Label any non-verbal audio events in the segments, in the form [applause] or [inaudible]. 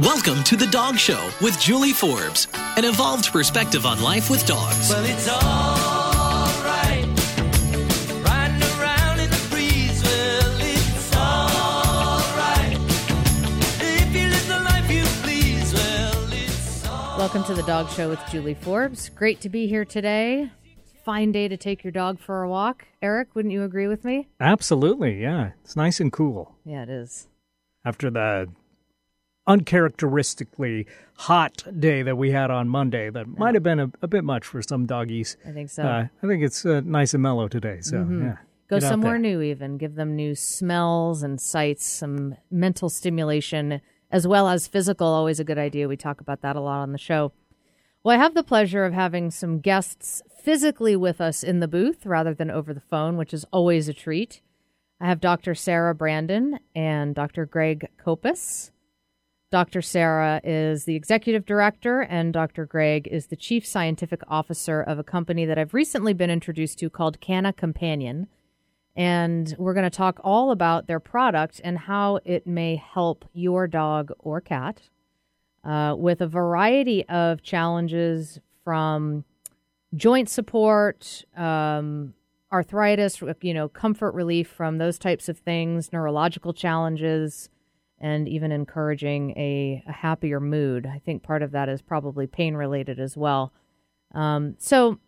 Welcome to The Dog Show with Julie Forbes, an evolved perspective on life with dogs. Well, it's alright. Riding around in the breeze. Well, it's alright. If you live the life you please. Well, it's alright. Welcome to the Dog Show with Julie Forbes. Great to be here today. Fine day to take your dog for a walk. Eric, wouldn't you agree with me? Absolutely, yeah. It's nice and cool Yeah, it is. after the uncharacteristically hot day that we had on Monday. That might have been a, a bit much for some doggies. I think so. Uh, I think it's uh, nice and mellow today. So Mm-hmm. Go Get somewhere new, even. Give them new smells and sights, some mental stimulation, as well as physical. Always a good idea. We talk about that a lot on the show. Well, I have the pleasure of having some guests physically with us in the booth rather than over the phone, which is always a treat. I have Dr. Sarah Brandon and Dr. Greg Kopis. Dr. Sarah is the executive director, and Dr. Greg is the chief scientific officer of a company that I've recently been introduced to called Canna Companion. And we're going to talk all about their product and how it may help your dog or cat uh, with a variety of challenges from joint support, um, arthritis, you know, comfort relief from those types of things, neurological challenges, and even encouraging a, a happier mood. I think part of that is probably pain related as well. Um, so,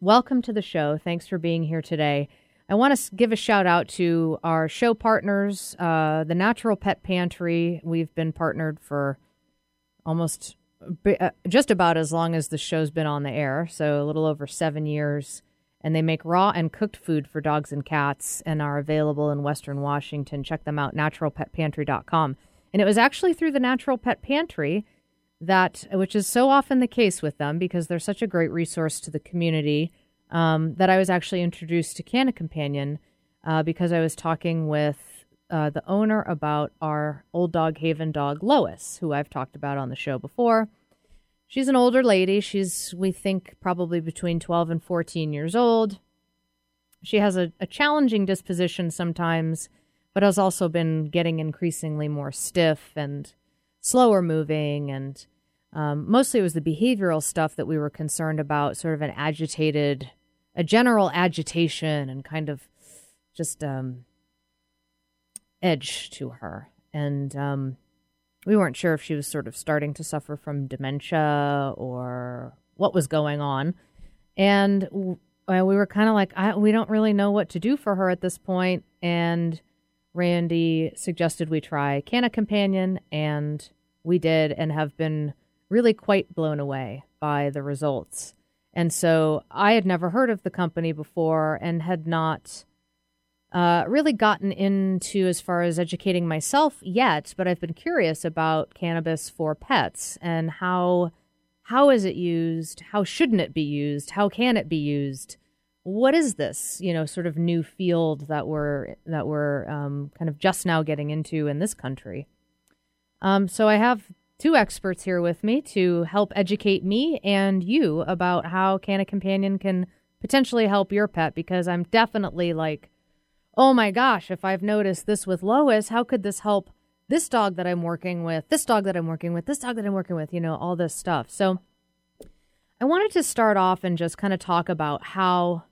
welcome to the show. Thanks for being here today. I want to give a shout out to our show partners, uh, the Natural Pet Pantry. We've been partnered for almost uh, just about as long as the show's been on the air, so a little over seven years. And they make raw and cooked food for dogs and cats and are available in Western Washington. Check them out, naturalpetpantry.com. And it was actually through the Natural Pet Pantry that, which is so often the case with them because they're such a great resource to the community, um, that I was actually introduced to Canna Companion uh, because I was talking with uh, the owner about our old dog haven dog Lois, who I've talked about on the show before. She's an older lady. She's, we think, probably between 12 and 14 years old. She has a, a challenging disposition sometimes, but has also been getting increasingly more stiff and slower moving. And um, mostly it was the behavioral stuff that we were concerned about, sort of an agitated, a general agitation and kind of just um, edge to her. And um, we weren't sure if she was sort of starting to suffer from dementia or what was going on. And w- uh, we were kind of like, we don't really know what to do for her at this point. And Randy suggested we try Canna Companion, and we did, and have been really quite blown away by the results. And so I had never heard of the company before and had not uh, really gotten into as far as educating myself yet, but I've been curious about cannabis for pets and how how is it used? How shouldn't it be used? How can it be used? What is this, you know, sort of new field that we're that we're um, kind of just now getting into in this country? Um, so I have two experts here with me to help educate me and you about how Canna Companion can potentially help your pet because I'm definitely like oh my gosh, if I've noticed this with Lois, how could this help this dog that I'm working with, this dog that I'm working with, this dog that I'm working with, you know, all this stuff. So I wanted to start off and just kind of talk about how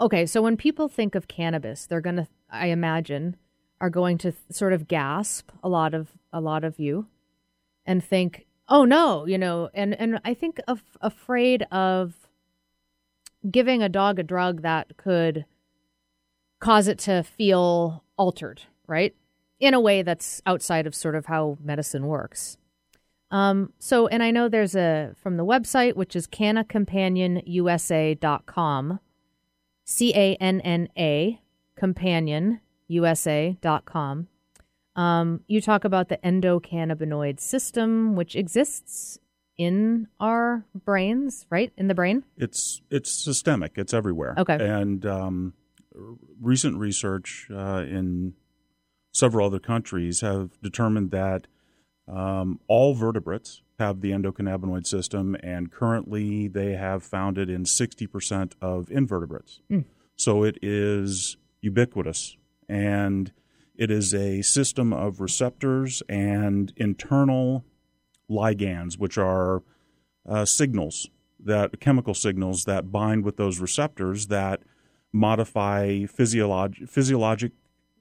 Okay, so when people think of cannabis, they're going to I imagine are going to sort of gasp a lot of a lot of you and think, "Oh no," you know, and and I think of afraid of giving a dog a drug that could cause it to feel altered, right? In a way that's outside of sort of how medicine works. Um, so, and I know there's a from the website, which is cannacompanionusa.com, C A N N A, companionusa.com. Um, you talk about the endocannabinoid system, which exists in our brains, right? In the brain? It's it's systemic. It's everywhere. Okay. And um, recent research uh, in several other countries have determined that um, all vertebrates have the endocannabinoid system, and currently they have found it in 60% of invertebrates. So it is ubiquitous, and It is a system of receptors and internal ligands, which are uh, signals that chemical signals that bind with those receptors that modify physiolog- physiologic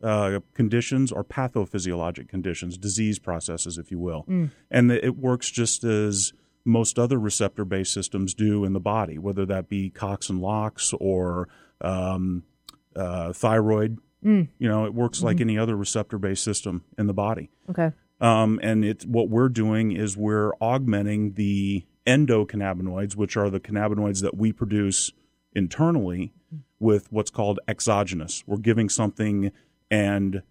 uh, conditions or pathophysiologic conditions, disease processes, if you will. And it works just as most other receptor based systems do in the body, whether that be Cox and LOX or um, uh, thyroid. You know, it works like any other receptor based system in the body. Okay. Um, and it's what we're doing is we're augmenting the endocannabinoids, which are the cannabinoids that we produce internally, with what's called exogenous. We're giving something and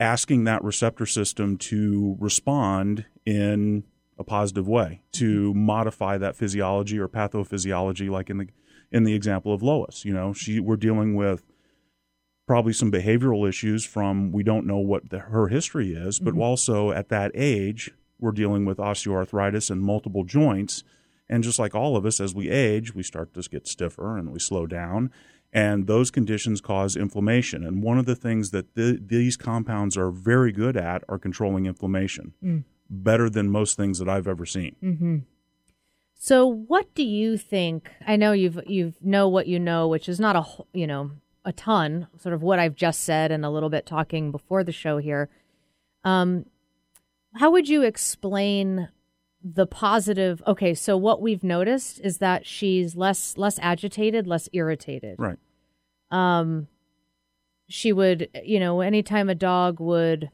asking that receptor system to respond in a positive way to modify that physiology or pathophysiology, like in the in the example of Lois. You know, she we're dealing with probably some behavioral issues from we don't know what the, her history is, but mm-hmm. also at that age we're dealing with osteoarthritis and multiple joints. And just like all of us, as we age, we start to get stiffer and we slow down. And those conditions cause inflammation. And one of the things that th- these compounds are very good at are controlling inflammation, better than most things that I've ever seen. So, what do you think? I know you've you've know what you know, which is not a you know a ton. Sort of what I've just said, and a little bit talking before the show here. Um, how would you explain the positive? Okay, so what we've noticed is that she's less less agitated, less irritated. Right. Um, she would, you know, anytime a dog would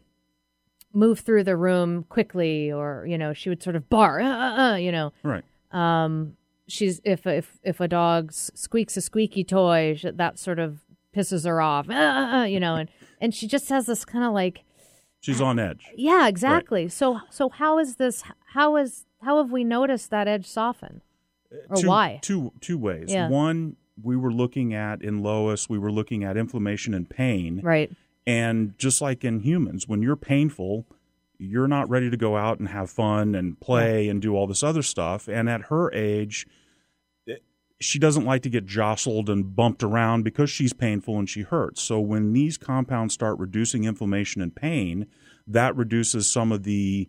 move through the room quickly, or you know, she would sort of bar uh, uh, uh, you know Right. um she's if if if a dog squeaks a squeaky toy that sort of pisses her off uh, uh, uh, you know and and she just has this kind of like She's on edge. yeah exactly so so how is this how is how have we noticed that edge soften uh, or two, why Two two ways. Yeah. One, we were looking at in Lois, we were looking at inflammation and pain. right And just like in humans, when you're painful, you're not ready to go out and have fun and play and do all this other stuff. And at her age, she doesn't like to get jostled and bumped around because she's painful and she hurts. So when these compounds start reducing inflammation and pain, that reduces some of the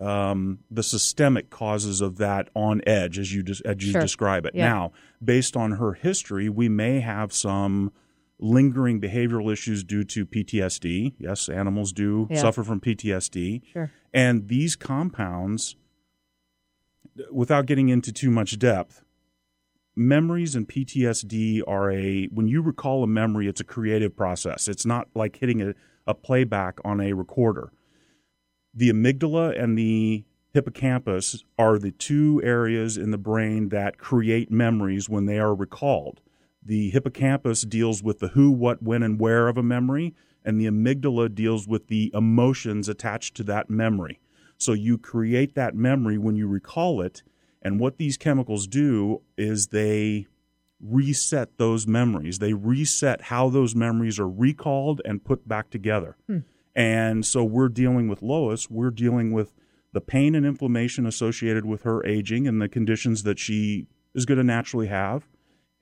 um, the systemic causes of that on edge, as you des- as you Sure. describe it. Yeah. Now, based on her history, we may have some lingering behavioral issues due to PTSD. Yes, animals do Yeah. suffer from PTSD. Sure. And these compounds, without getting into too much depth, memories and PTSD are a, when you recall a memory, it's a creative process. It's not like hitting a, a playback on a recorder. The amygdala and the hippocampus are the two areas in the brain that create memories when they are recalled. The hippocampus deals with the who, what, when, and where of a memory, and the amygdala deals with the emotions attached to that memory. So you create that memory when you recall it, and what these chemicals do is they reset those memories. They reset how those memories are recalled and put back together. Hmm. And so we're dealing with Lois, we're dealing with the pain and inflammation associated with her aging and the conditions that she is going to naturally have.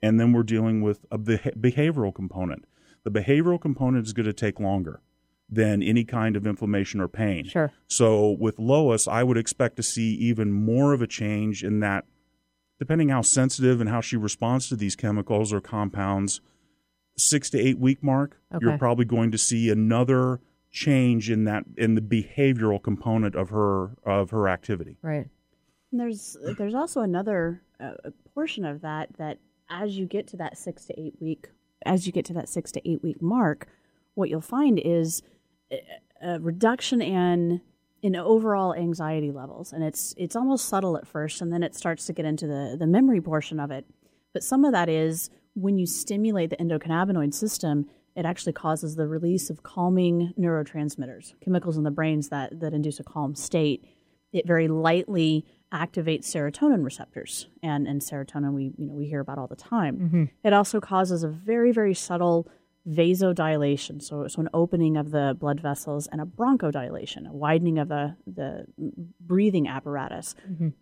And then we're dealing with a beha- behavioral component. The behavioral component is going to take longer than any kind of inflammation or pain. Sure. So with Lois, I would expect to see even more of a change in that, depending how sensitive and how she responds to these chemicals or compounds, six to eight week mark, you're probably going to see another change in that in the behavioral component of her of her activity. right And there's there's also another uh, portion of that that as you get to that six to eight week as you get to that six to eight week mark, what you'll find is a- reduction in in overall anxiety levels, and it's it's almost subtle at first, and then it starts to get into the the memory portion of it. But some of that is when you stimulate the endocannabinoid system, it actually causes the release of calming neurotransmitters, chemicals in the brains that that induce a calm state. It very lightly activates serotonin receptors and and serotonin we you know we hear about all the time. Mm-hmm. It also causes a very very subtle vasodilation so so an opening of the blood vessels and a bronchodilation a widening of the the breathing apparatus.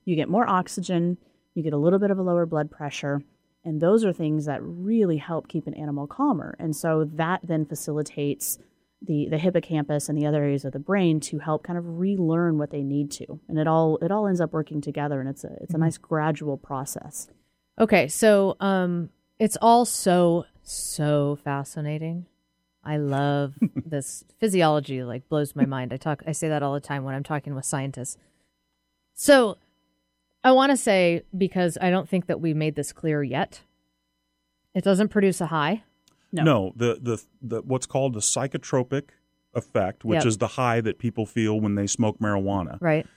You get more oxygen you get a little bit of a lower blood pressure and those are things that really help keep an animal calmer. And so that then facilitates the the hippocampus and the other areas of the brain to help kind of relearn what they need to, and it all it all ends up working together, and it's a it's a nice gradual process. Okay, so um, it's all so so fascinating. I love [laughs] this physiology. Like blows my mind. I talk. I say that all the time when I'm talking with scientists. So, I want to say because I don't think that we made this clear yet. It doesn't produce a high. No. No the, the the what's called the psychotropic effect, which Yep. is the high that people feel when they smoke marijuana. Right.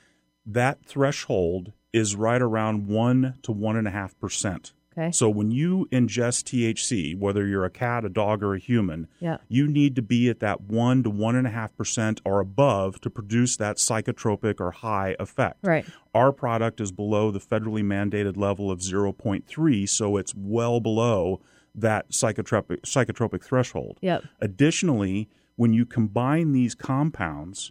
That threshold is right around one to one and a half percent. Okay. So when you ingest THC, whether you're a cat, a dog, or a human, Yeah. you need to be at that one to one and a half percent or above to produce that psychotropic or high effect. Right. Our product is below the federally mandated level of 0.3, so it's well below that psychotropic psychotropic threshold. Yep. Additionally, when you combine these compounds,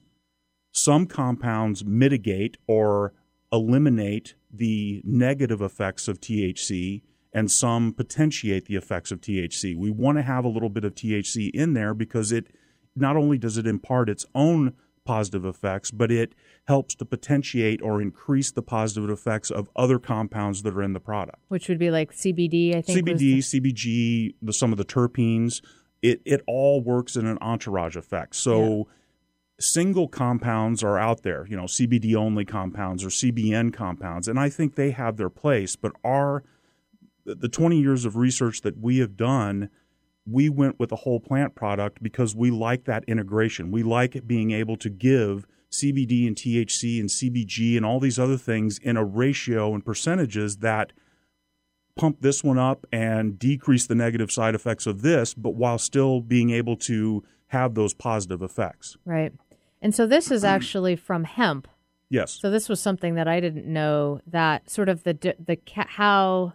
some compounds mitigate or eliminate the negative effects of THC and some potentiate the effects of THC. We want to have a little bit of THC in there because it not only does it impart its own positive effects, but it helps to potentiate or increase the positive effects of other compounds that are in the product. Which would be like CBD. I think. CBD, the- CBG, the, some of the terpenes, it, it all works in an entourage effect. So single compounds are out there, you know, CBD only compounds or CBN compounds, and I think they have their place. But our the 20 years of research that we have done, we went with a whole plant product because we like that integration. We like being able to give CBD and THC and CBG and all these other things in a ratio and percentages that pump this one up and decrease the negative side effects of this, but while still being able to have those positive effects. Right. And so this is actually from hemp. Yes. So this was something that I didn't know that sort of the the how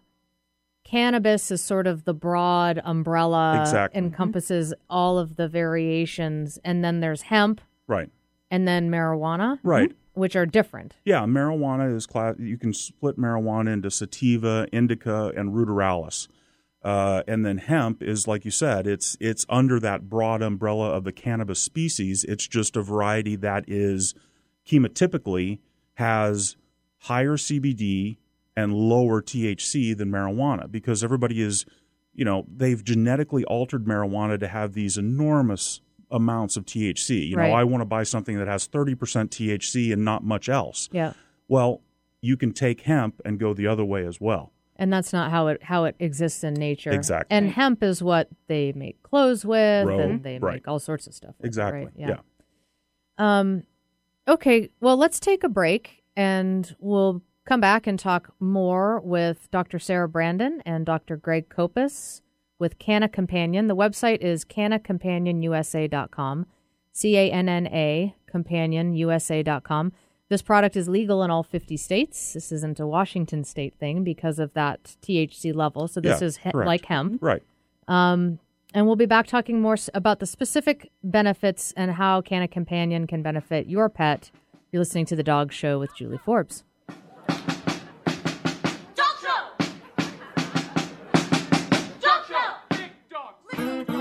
cannabis is sort of the broad umbrella Exactly. encompasses all of the variations and then there's hemp Right. and then marijuana Right. which are different. Yeah, marijuana is class. You can split marijuana into sativa, indica, and ruderalis, uh, and then hemp is like you said. It's it's under that broad umbrella of the cannabis species. It's just a variety that is chemotypically has higher CBD and lower THC than marijuana because everybody is, you know, they've genetically altered marijuana to have these enormous amounts of THC. You Right. know, I want to buy something that has 30% THC and not much else. Yeah. Well, you can take hemp and go the other way as well. And that's not how it how it exists in nature. Exactly. And hemp is what they make clothes with and they right. make all sorts of stuff. with, Exactly. right? Yeah. Um, okay, well, let's take a break and we'll come back and talk more with Dr. Sarah Brandon and Dr. Greg Kopis with Canna Companion. The website is cannacompanionusa.com, C A N N A companionusa.com. This product is legal in all 50 states. This isn't a Washington state thing because of that THC level. So this Yeah, is he- like hemp. Right. Um, and we'll be back talking more about the specific benefits and how Canna Companion can benefit your pet. You're listening to The Dog Show with Julie Forbes.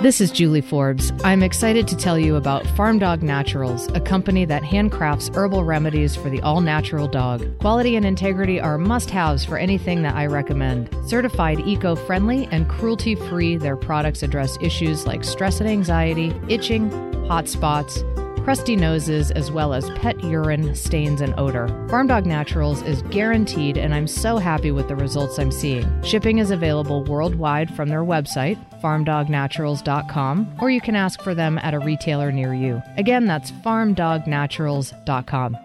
This is Julie Forbes. I'm excited to tell you about Farm Dog Naturals, a company that handcrafts herbal remedies for the all natural dog. Quality and integrity are must haves for anything that I recommend. Certified eco friendly and cruelty free, their products address issues like stress and anxiety, itching, hot spots, crusty noses, as well as pet urine, stains, and odor. Farm Dog Naturals is guaranteed, and I'm so happy with the results I'm seeing. Shipping is available worldwide from their website, farmdognaturals.com, or you can ask for them at a retailer near you. Again, that's farmdognaturals.com.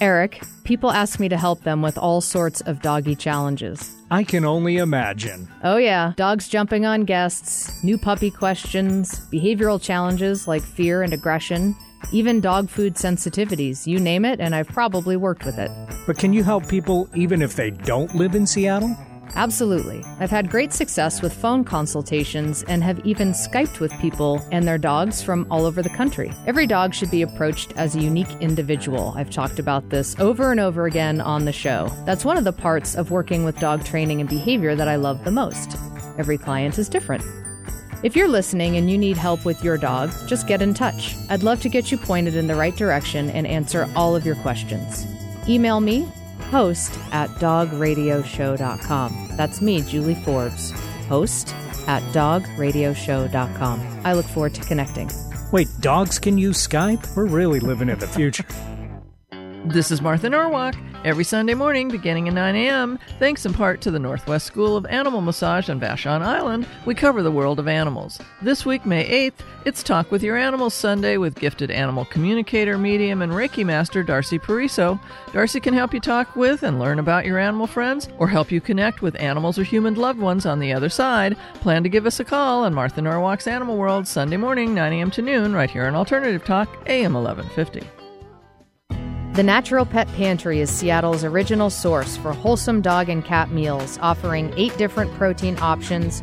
Eric, people ask me to help them with all sorts of doggy challenges. I can only imagine. Oh, yeah. Dogs jumping on guests, new puppy questions, behavioral challenges like fear and aggression, even dog food sensitivities. You name it, and I've probably worked with it. But can you help people even if they don't live in Seattle? Absolutely. I've had great success with phone consultations and have even Skyped with people and their dogs from all over the country. Every dog should be approached as a unique individual. I've talked about this over and over again on the show. That's one of the parts of working with dog training and behavior that I love the most. Every client is different. If you're listening and you need help with your dog, just get in touch. I'd love to get you pointed in the right direction and answer all of your questions. Email me, host at dogradioshow.com. That's me, Julie Forbes, host at dogradioshow.com. I look forward to connecting. Wait, dogs can use Skype? We're really living in the future. This is Martha Norwalk. Every Sunday morning, beginning at 9 a.m., thanks in part to the Northwest School of Animal Massage on Vashon Island, we cover the world of animals. This week, May 8th, it's Talk with Your Animals Sunday with gifted animal communicator, medium, and Reiki master Darcy Pariso. Darcy can help you talk with and learn about your animal friends or help you connect with animals or human loved ones on the other side. Plan to give us a call on Martha Norwalk's Animal World Sunday morning, 9 a.m. to noon, right here on Alternative Talk, AM 1150. The Natural Pet Pantry is Seattle's original source for wholesome dog and cat meals, offering eight different protein options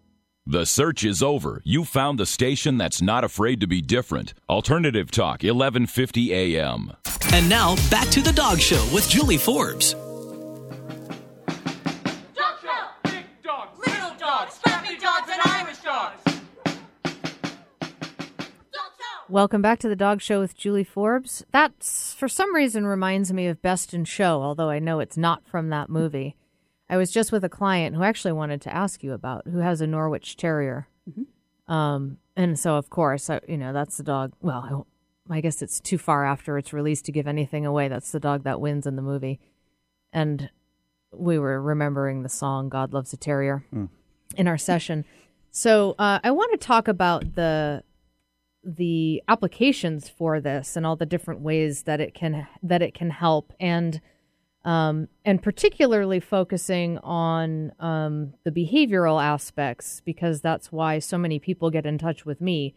The search is over. You found the station that's not afraid to be different. Alternative Talk, 1150 AM. And now back to the dog show with Julie Forbes. Dog show! Big dogs, little dogs, family dogs, and Irish dogs. Dog show! Welcome back to the Dog Show with Julie Forbes. That's for some reason reminds me of Best in Show, although I know it's not from that movie. I was just with a client who actually wanted to ask you about who has a Norwich Terrier, um, and so of course, I, you know that's the dog. Well, I, I guess it's too far after it's released to give anything away. That's the dog that wins in the movie, and we were remembering the song "God Loves a Terrier" in our session. So uh, I want to talk about the the applications for this and all the different ways that it can that it can help and um, and particularly focusing on um, the behavioral aspects because that's why so many people get in touch with me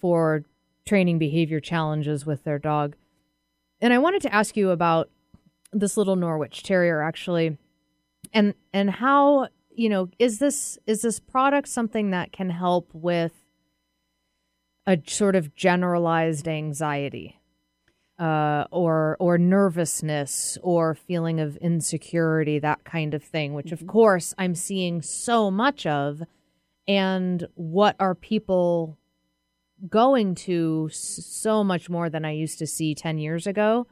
for training behavior challenges with their dog. And I wanted to ask you about this little Norwich Terrier actually, and and how you know is this is this product something that can help with a sort of generalized anxiety uh, or or nervousness or feeling of insecurity, that kind of thing, which of course I'm seeing so much of. And what are people going to so much more than I used to see ten years ago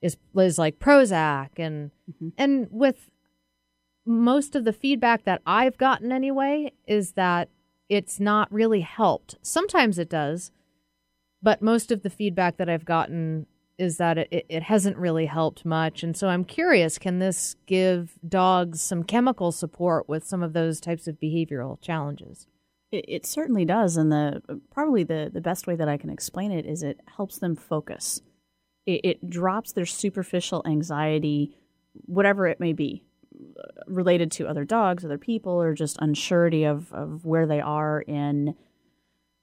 is is like Prozac and and with most of the feedback that I've gotten anyway is that it's not really helped. Sometimes it does, but most of the feedback that I've gotten is that it, it hasn't really helped much. And so I'm curious can this give dogs some chemical support with some of those types of behavioral challenges? It, it certainly does, and the probably the the best way that I can explain it is it helps them focus. It, it drops their superficial anxiety, whatever it may be, related to other dogs, other people, or just unsurety of of where they are in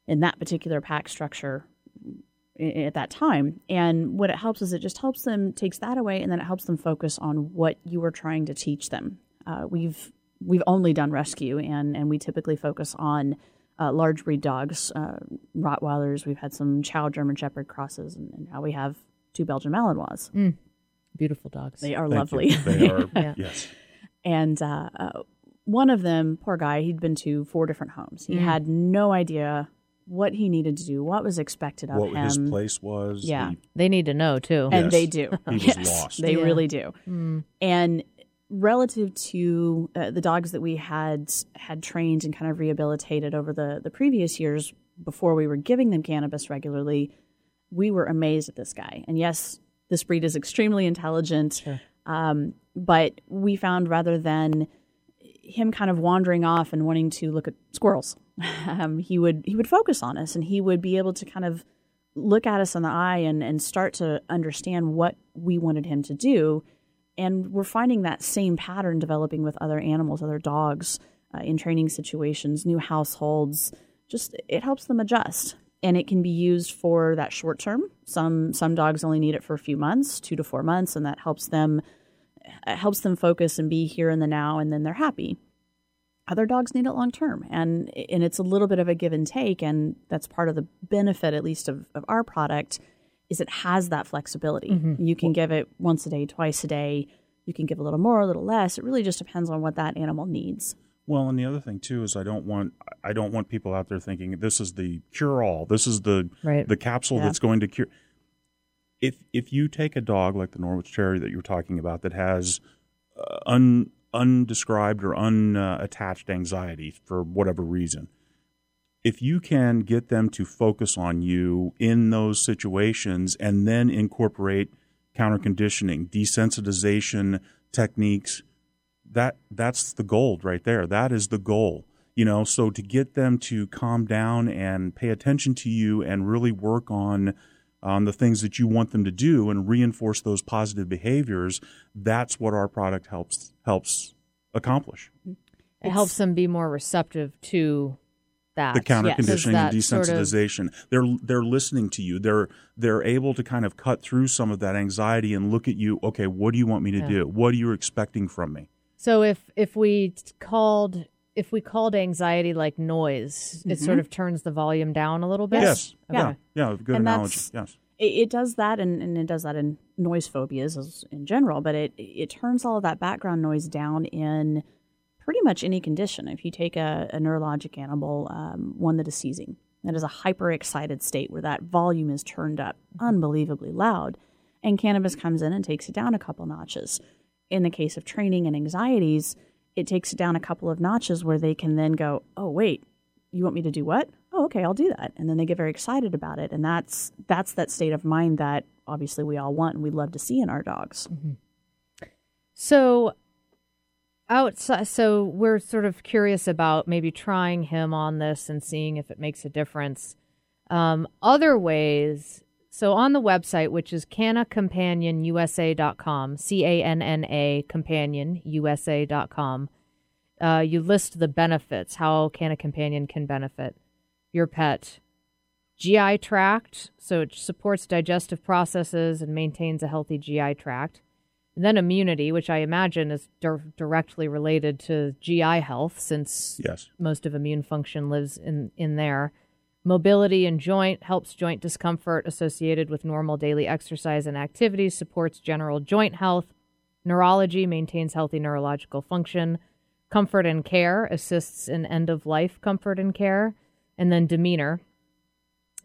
in that particular pack structure at that time. And what it helps is it just helps them takes that away, and then it helps them focus on what you are trying to teach them. Uh, we've we've only done rescue, and and we typically focus on uh, large breed dogs, uh, Rottweilers. We've had some Chow German Shepherd crosses, and, and now we have two Belgian Malinois. Beautiful dogs. They are Thank lovely. you. They are, [laughs] Yeah. yes. and uh, uh, one of them, poor guy, he'd been to four different homes. He had no idea what he needed to do, what was expected of What him. What his place was. Yeah. He- they need to know too. and Yes. they do. [laughs] He was yes, lost. They Yeah. really do. And relative to uh, the dogs that we had had trained and kind of rehabilitated over the the previous years before we were giving them cannabis regularly, we were amazed at this guy. And yes, this breed is extremely intelligent. Um, but we found rather than him kind of wandering off and wanting to look at squirrels, um, he would he would focus on us and he would be able to kind of look at us in the eye and, and start to understand what we wanted him to do. And we're finding that same pattern developing with other animals, other dogs uh, in training situations, new households. Just it helps them adjust. and it can be used for that short term. Some some dogs only need it for a few months, two to four months, and that helps them helps them focus and be here in the now, and then they're happy. Other dogs need it long term, and and it's a little bit of a give and take, and that's part of the benefit, at least of, of our product, is it has that flexibility. You can give it once a day, twice a day. You can give a little more, a little less. It really just depends on what that animal needs. Well, and the other thing too is I don't want I don't want people out there thinking this is the cure all. This is the Right. the capsule Yeah. that's going to cure. If if you take a dog like the Norwich Terrier that you're talking about that has uh, un undescribed or unattached anxiety for whatever reason, if you can get them to focus on you in those situations and then incorporate counter conditioning, desensitization techniques, that that's the gold right there. That is the goal. You know, so to get them to calm down and pay attention to you and really work on on the things that you want them to do and reinforce those positive behaviors, that's what our product helps helps accomplish. It helps them be more receptive to that. the counter Yes. conditioning and that sort of- desensitization. They're they're listening to you. They're they're able to kind of cut through some of that anxiety and look at you. Okay, what do you want me to Yeah. do? What are you expecting from me? So if if we called if we called anxiety like noise, it sort of turns the volume down a little bit. Yes. Okay. Yeah. Yeah. Good And analogy. Yes. it, it does that and, and it does that in noise phobias in general but it it turns all of that background noise down in pretty much any condition if you take a, a neurologic animal um, one that is seizing that is a hyper excited state where that volume is turned up unbelievably loud and cannabis comes in and takes it down a couple notches in the case of training and anxieties it takes it down a couple of notches where they can then go oh wait you want me to do what? Oh okay i'll do that. And then they get very excited about it. And that's that's that state of mind that obviously we all want and we love to see in our dogs. So outside so we're sort of curious about maybe trying him on this and seeing if it makes a difference. Um, other ways so on the website, which is cannacompanionusa.com, C A N N A companionusa.com, uh, you list the benefits, how Canna Companion can benefit your pet. GI tract, so it supports digestive processes and maintains a healthy GI tract. And then immunity, which I imagine is dir- directly related to GI health, since Yes. most of immune function lives in, in there. Mobility and joint helps joint discomfort associated with normal daily exercise and activities, supports general joint health. Neurology maintains healthy neurological function. Comfort and care assists in end of life comfort and care. And then demeanor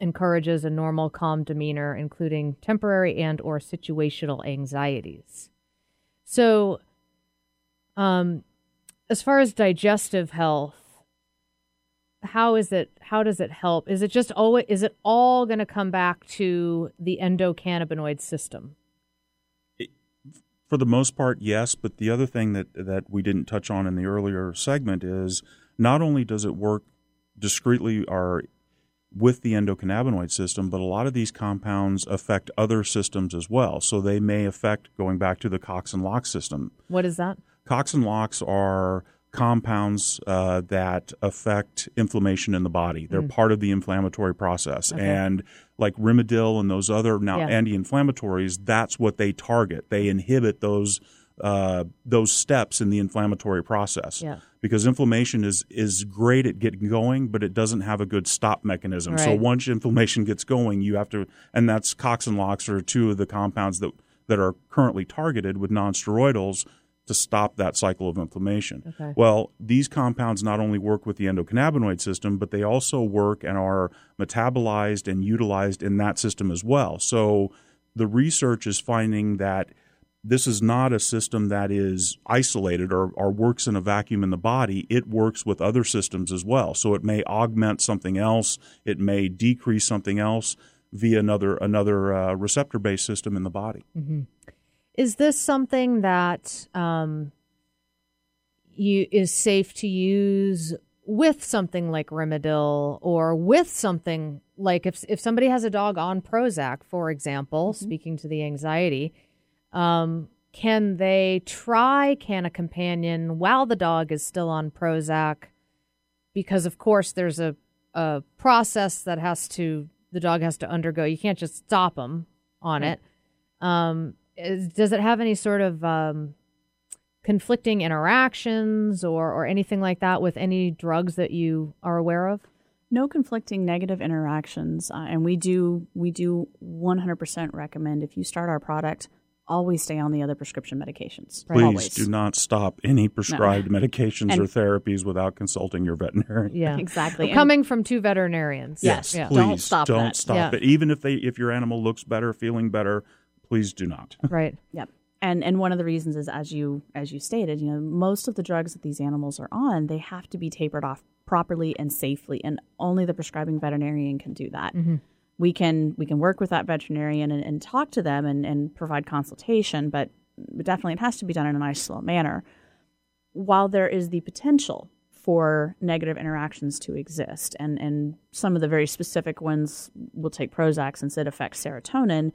encourages a normal calm demeanor including temporary and or situational anxieties. So um as far as digestive health how is it how does it help is it just always is it all going to come back to the endocannabinoid system For the most part, yes. But the other thing that that we didn't touch on in the earlier segment is not only does it work discreetly or with the endocannabinoid system, but a lot of these compounds affect other systems as well. So they may affect going back to the Cox and LOX system. what is that Cox and LOX are compounds uh, that affect inflammation in the body. They're part of the inflammatory process. And like Rimadyl and those other now Yeah. anti-inflammatories, that's what they target. They inhibit those uh, those steps in the inflammatory process. Yeah. Because inflammation is is great at getting going, but it doesn't have a good stop mechanism. So once inflammation gets going, you have to, and that's Cox and LOX are two of the compounds that that are currently targeted with nonsteroidals to stop that cycle of inflammation. Okay. Well, these compounds not only work with the endocannabinoid system, but they also work and are metabolized and utilized in that system as well. So the research is finding that this is not a system that is isolated or, or works in a vacuum in the body. It works with other systems as well. So it may augment something else. It may decrease something else via another another uh, receptor based system in the body. Is this something that um, you is safe to use with something like Rimadyl or with something like if if somebody has a dog on Prozac, for example, speaking to the anxiety, um, can they try Canna Companion while the dog is still on Prozac? Because of course there's a a process that has to the dog has to undergo. You can't just stop them on it. Um, is, does it have any sort of um, conflicting interactions or or anything like that with any drugs that you are aware of? no conflicting negative interactions uh, and we do we do 100% recommend if you start our product always stay on the other prescription medications Please always do not stop any prescribed medications And- or therapies without consulting your veterinarian. Yeah, [laughs] exactly And- Coming from two veterinarians. Yes. Yeah. please Don't stop don't that. stop Yeah. it. Even if they if your animal looks better, feeling better, please do not. [laughs] Right. Yep. And and one of the reasons is as you as you stated, you know, most of the drugs that these animals are on, they have to be tapered off properly and safely, and only the prescribing veterinarian can do that. Mm-hmm. We can we can work with that veterinarian and, and talk to them and, and provide consultation, but definitely it has to be done in a nice slow manner. While there is the potential for negative interactions to exist, and, and some of the very specific ones will take Prozac since it affects serotonin,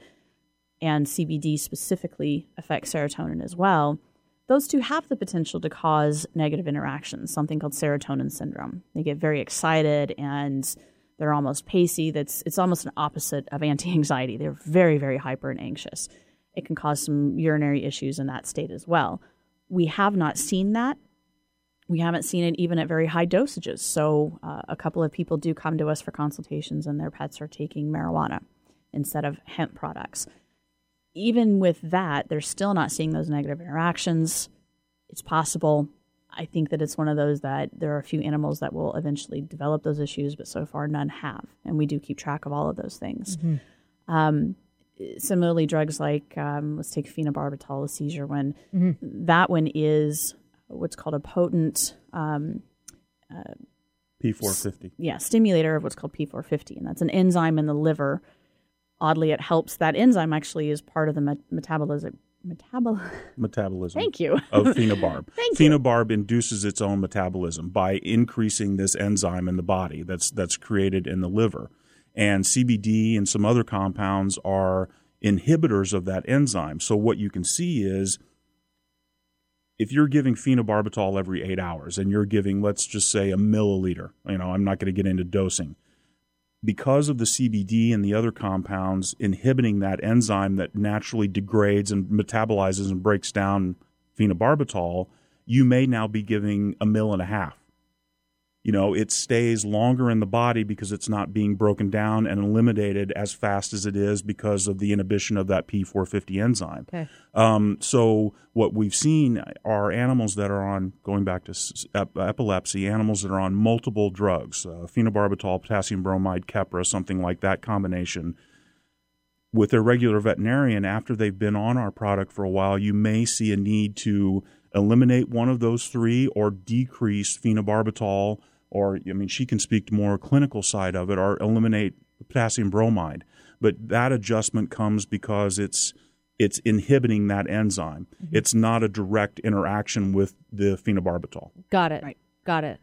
and CBD specifically affects serotonin as well, those two have the potential to cause negative interactions, something called serotonin syndrome. They get very excited and they're almost pacey. That's it's almost an opposite of [laughs] anti-anxiety. They're very, very hyper and anxious. It can cause some urinary issues in that state as well. We have not seen that. We haven't seen it even at very high dosages. So, uh, a couple of people do come to us for consultations, and their pets are taking marijuana instead of hemp products even with that, they're still not seeing those negative interactions. It's possible. I think that it's one of those that there are a few animals that will eventually develop those issues, but so far none have. And we do keep track of all of those things. Um, similarly, drugs like, um, let's take phenobarbital, a seizure one, that one is what's called a potent um, P450. yeah, stimulator of what's called P450, and that's an enzyme in the liver. Oddly, it helps. That enzyme actually is part of the met- metabolism. Metabol. Metabolism. Thank you. of phenobarb. [laughs] Thank you. phenobarb induces its own metabolism by increasing this enzyme in the body that's that's created in the liver. And CBD and some other compounds are inhibitors of that enzyme. So what you can see is if you're giving phenobarbital every 8 hours and you're giving let's just say a milliliter, you know, I'm not going to get into dosing. Because of the CBD and the other compounds inhibiting that enzyme that naturally degrades and metabolizes and breaks down phenobarbital, you may now be giving a mill and a half. You know, it stays longer in the body because it's not being broken down and eliminated as fast as it is because of the inhibition of that P450 enzyme. Okay. Um, so what we've seen are animals that are on going back to ep- epilepsy, animals that are on multiple drugs, uh, phenobarbital, potassium bromide, Keppra, something like that combination. With their regular veterinarian, after they've been on our product for a while, you may see a need to eliminate one of those three or decrease phenobarbital, or I mean, she can speak to more clinical side of it, or eliminate potassium bromide. But that adjustment comes because it's it's inhibiting that enzyme. Mm-hmm. It's not a direct interaction with the phenobarbital. Got it. Right. Got it.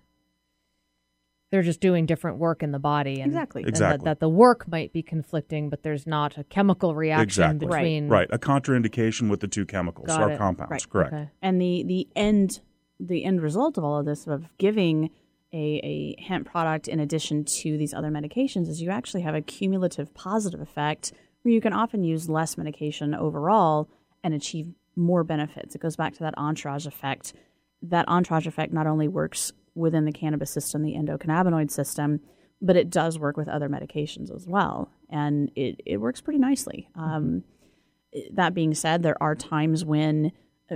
They're just doing different work in the body, and, Exactly. and Exactly. that, that the work might be conflicting, but there's not a chemical reaction Exactly. Right. between. Right, a contraindication with the two chemicals Got or it. compounds. Right. Correct. Okay. and the the end the end result of all of this of giving a, a hemp product in addition to these other medications is you actually have a cumulative positive effect where you can often use less medication overall and achieve more benefits. It goes back to that entourage effect. That entourage effect not only works within the cannabis system, the endocannabinoid system, but it does work with other medications as well. And it, it works pretty nicely. Um, that being said, there are times when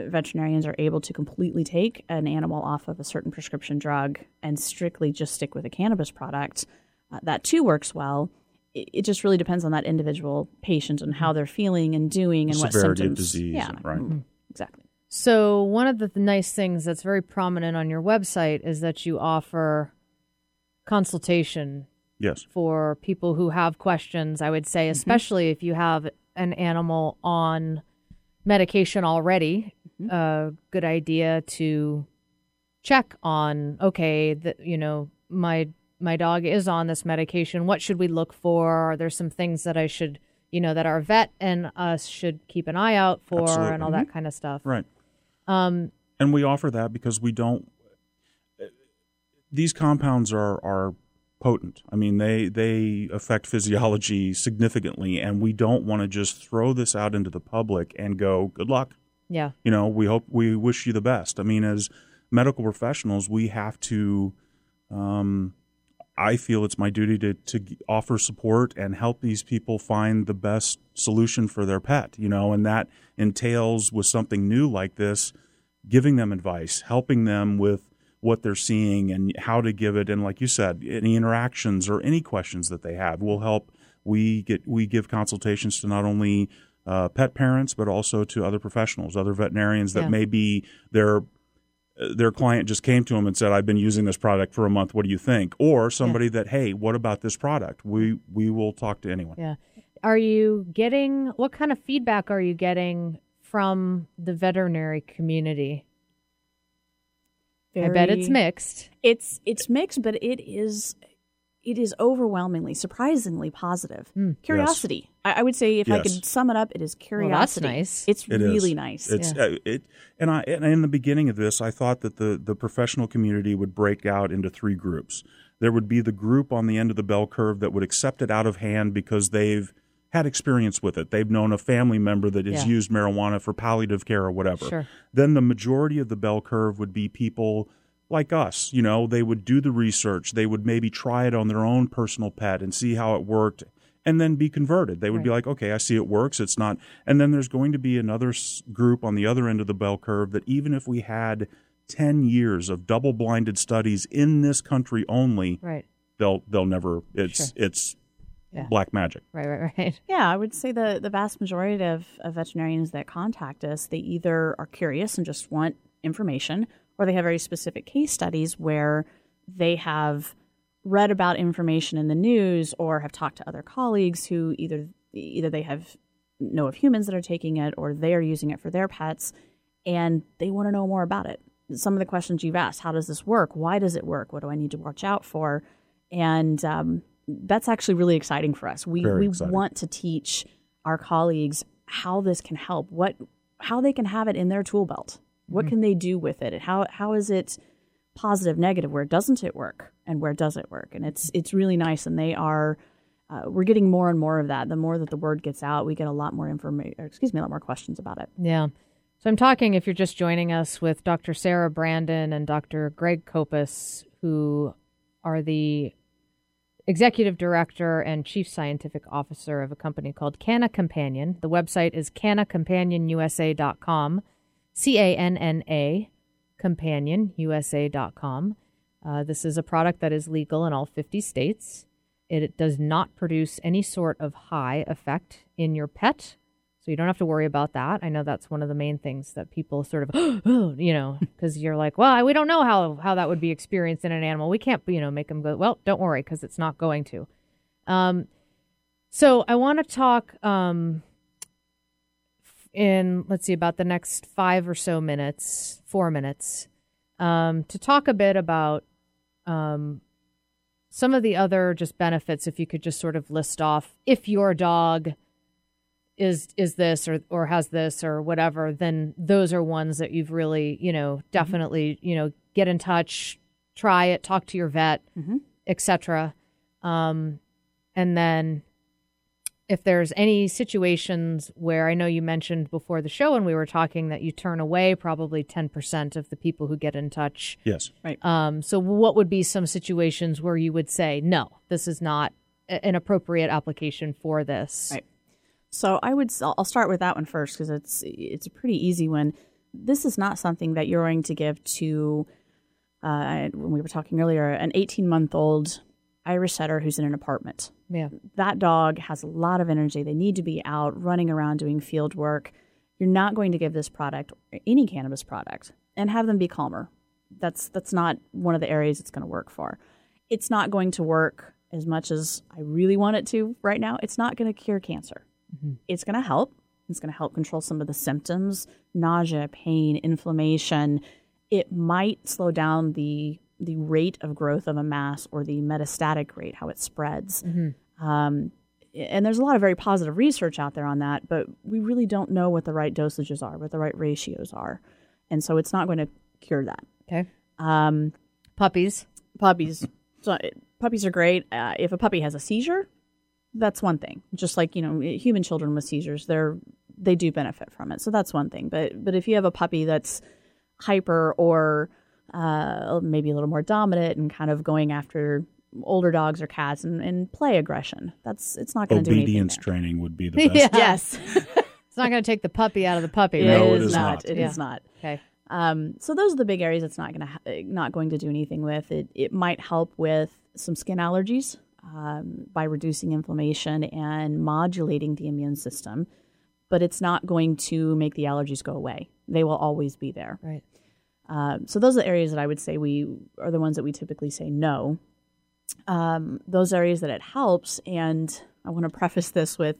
veterinarians are able to completely take an animal off of a certain prescription drug and strictly just stick with a cannabis product. Uh, that too works well. It, it just really depends on that individual patient and how they're feeling and doing and what Severity of symptoms. disease, Yeah, right. mhm, exactly. So one of the th- nice things that's very prominent on your website is that you offer consultation Yes. for people who have questions. I would say, especially if you have an animal on medication already, Mm-hmm. a good idea to check on. Okay, that you know my my dog is on this medication. What should we look for? Are there some things that I should, you know, that our vet and us should keep an eye out for, Absolutely. and all that mm-hmm. kind of stuff. Right. Um, and we offer that because we don't uh, these compounds are are potent. I mean, they they affect physiology significantly, and we don't want to just throw this out into the public and go, "Good luck." Yeah. You know, we hope we wish you the best. I mean, as medical professionals, we have to. Um, I feel it's my duty to to offer support and help these people find the best solution for their pet. You know, and that entails with something new like this, giving them advice, helping them with what they're seeing and how to give it and like you said any interactions or any questions that they have will help we get we give consultations to not only uh, pet parents but also to other professionals other veterinarians that Yeah. may be their their client just came to them and said i've been using this product for a month what do you think or somebody that hey what about this product we we will talk to anyone Yeah. Are you getting what kind of feedback are you getting from the veterinary community? I bet it's mixed. It's it's mixed, but it is it is overwhelmingly, surprisingly positive. Curiosity. I, I would say if I could sum it up, it is Well, curiosity. that's nice. It's It is. really nice. It's uh, it, and I and in the beginning of this, I thought that the the professional community would break out into three groups. There would be the group on the end of the bell curve that would accept it out of hand because they've had experience with it. They've known a family member that has Yeah. used marijuana for palliative care or whatever. Sure. Then the majority of the bell curve would be people like us. You know, they would do the research. They would maybe try it on their own personal pet and see how it worked and then be converted. They would be like, okay, I see it works. It's not. And then there's going to be another group on the other end of the bell curve that even if we had 10 years of double blinded studies in this country only, Right. they'll they'll never it's it's Yeah. black magic. Right, right, right. [laughs] Yeah, I would say the, the vast majority of, of veterinarians that contact us, they either are curious and just want information, or they have very specific case studies where they have read about information in the news or have talked to other colleagues who either either they have know of humans that are taking it or they are using it for their pets and they want to know more about it. Some of the questions you've asked, how does this work? Why does it work? What do I need to watch out for? And um, that's actually really exciting for us. We Very we exciting. want to teach our colleagues how this can help, what how they can have it in their tool belt. What can they do with it? And how how is it positive, negative? Where doesn't it work, and where does it work? And it's it's really nice. And they are uh, we're getting more and more of that. The more that the word gets out, we get a lot more information. Excuse me, a lot more questions about it. Yeah. So I'm talking, if you're just joining us, with Dr. Sarah Brandon and Dr. Greg Kopus, who are the executive director and chief scientific officer of a company called Canna Companion. The website is cannacompanionusa.com, C A N N A, companionusa.com. Uh, this is a product that is legal in all 50 states. It, it does not produce any sort of high effect in your pet. So you don't have to worry about that. I know that's one of the main things that people sort of, [gasps] you know, [laughs] because you're like, well, we don't know how how that would be experienced in an animal. We can't, you know, make them go. Well, don't worry, because it's not going to. Um, so I want to talk um, in let's see about the next five or so minutes, four minutes, um, to talk a bit about um, some of the other just benefits. If you could just sort of list off, if your dog is is this or or has this or whatever, then those are ones that you've really you know definitely you know get in touch, try it, talk to your vet, etc. Um, and then if there's any situations where I know you mentioned before the show when we were talking that you turn away probably 10% of the people who get in touch. Yes. Right. Um, so what would be some situations where you would say, no, this is not an appropriate application for this? Right. So I would I'll I'll start with that one first because it's it's a pretty easy one. This is not something that you're going to give to uh, when we were talking earlier an 18 month old Irish setter who's in an apartment. Yeah. That dog has a lot of energy. They need to be out running around doing field work. You're not going to give this product any cannabis product and have them be calmer. That's that's not one of the areas it's going to work for. It's not going to work as much as I really want it to right now. It's not going to cure cancer mm-hmm. it's going to help. It's going to help control some of the symptoms, nausea, pain, inflammation. It might slow down the the rate of growth of a mass or the metastatic rate, how it spreads. Um, and there's a lot of very positive research out there on that, but we really don't know what the right dosages are, what the right ratios are, and so it's not going to cure that. Okay. Um, Puppies. puppies. So puppies are great. Uh, if a puppy has a seizure, that's one thing. Just like you know, human children with seizures, they're they do benefit from it. So that's one thing. But but if you have a puppy that's hyper or uh, maybe a little more dominant and kind of going after older dogs or cats and, and play aggression, that's it's not going to do anything. Obedience training would be the [laughs] best. Yeah. Yes, [laughs] It's not going to take the puppy out of the puppy, right? No, it is is not. not. It is Yeah. not. Okay. Um, so those are the big areas it's not going to ha- not going to do anything with. It it might help with some skin allergies um, by reducing inflammation and modulating the immune system, but it's not going to make the allergies go away. They will always be there. Right. Um, so those are the areas that I would say we are the ones that we typically say no. Um, those areas that it helps, and I want to preface this with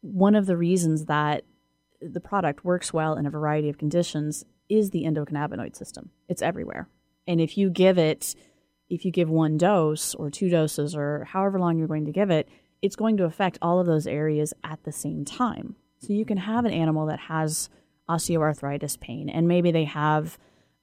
one of the reasons that the product works well in a variety of conditions is the endocannabinoid system. It's everywhere. And if you give it, if you give one dose or two doses or however long you're going to give it, it's going to affect all of those areas at the same time. So you can have an animal that has osteoarthritis pain and maybe they have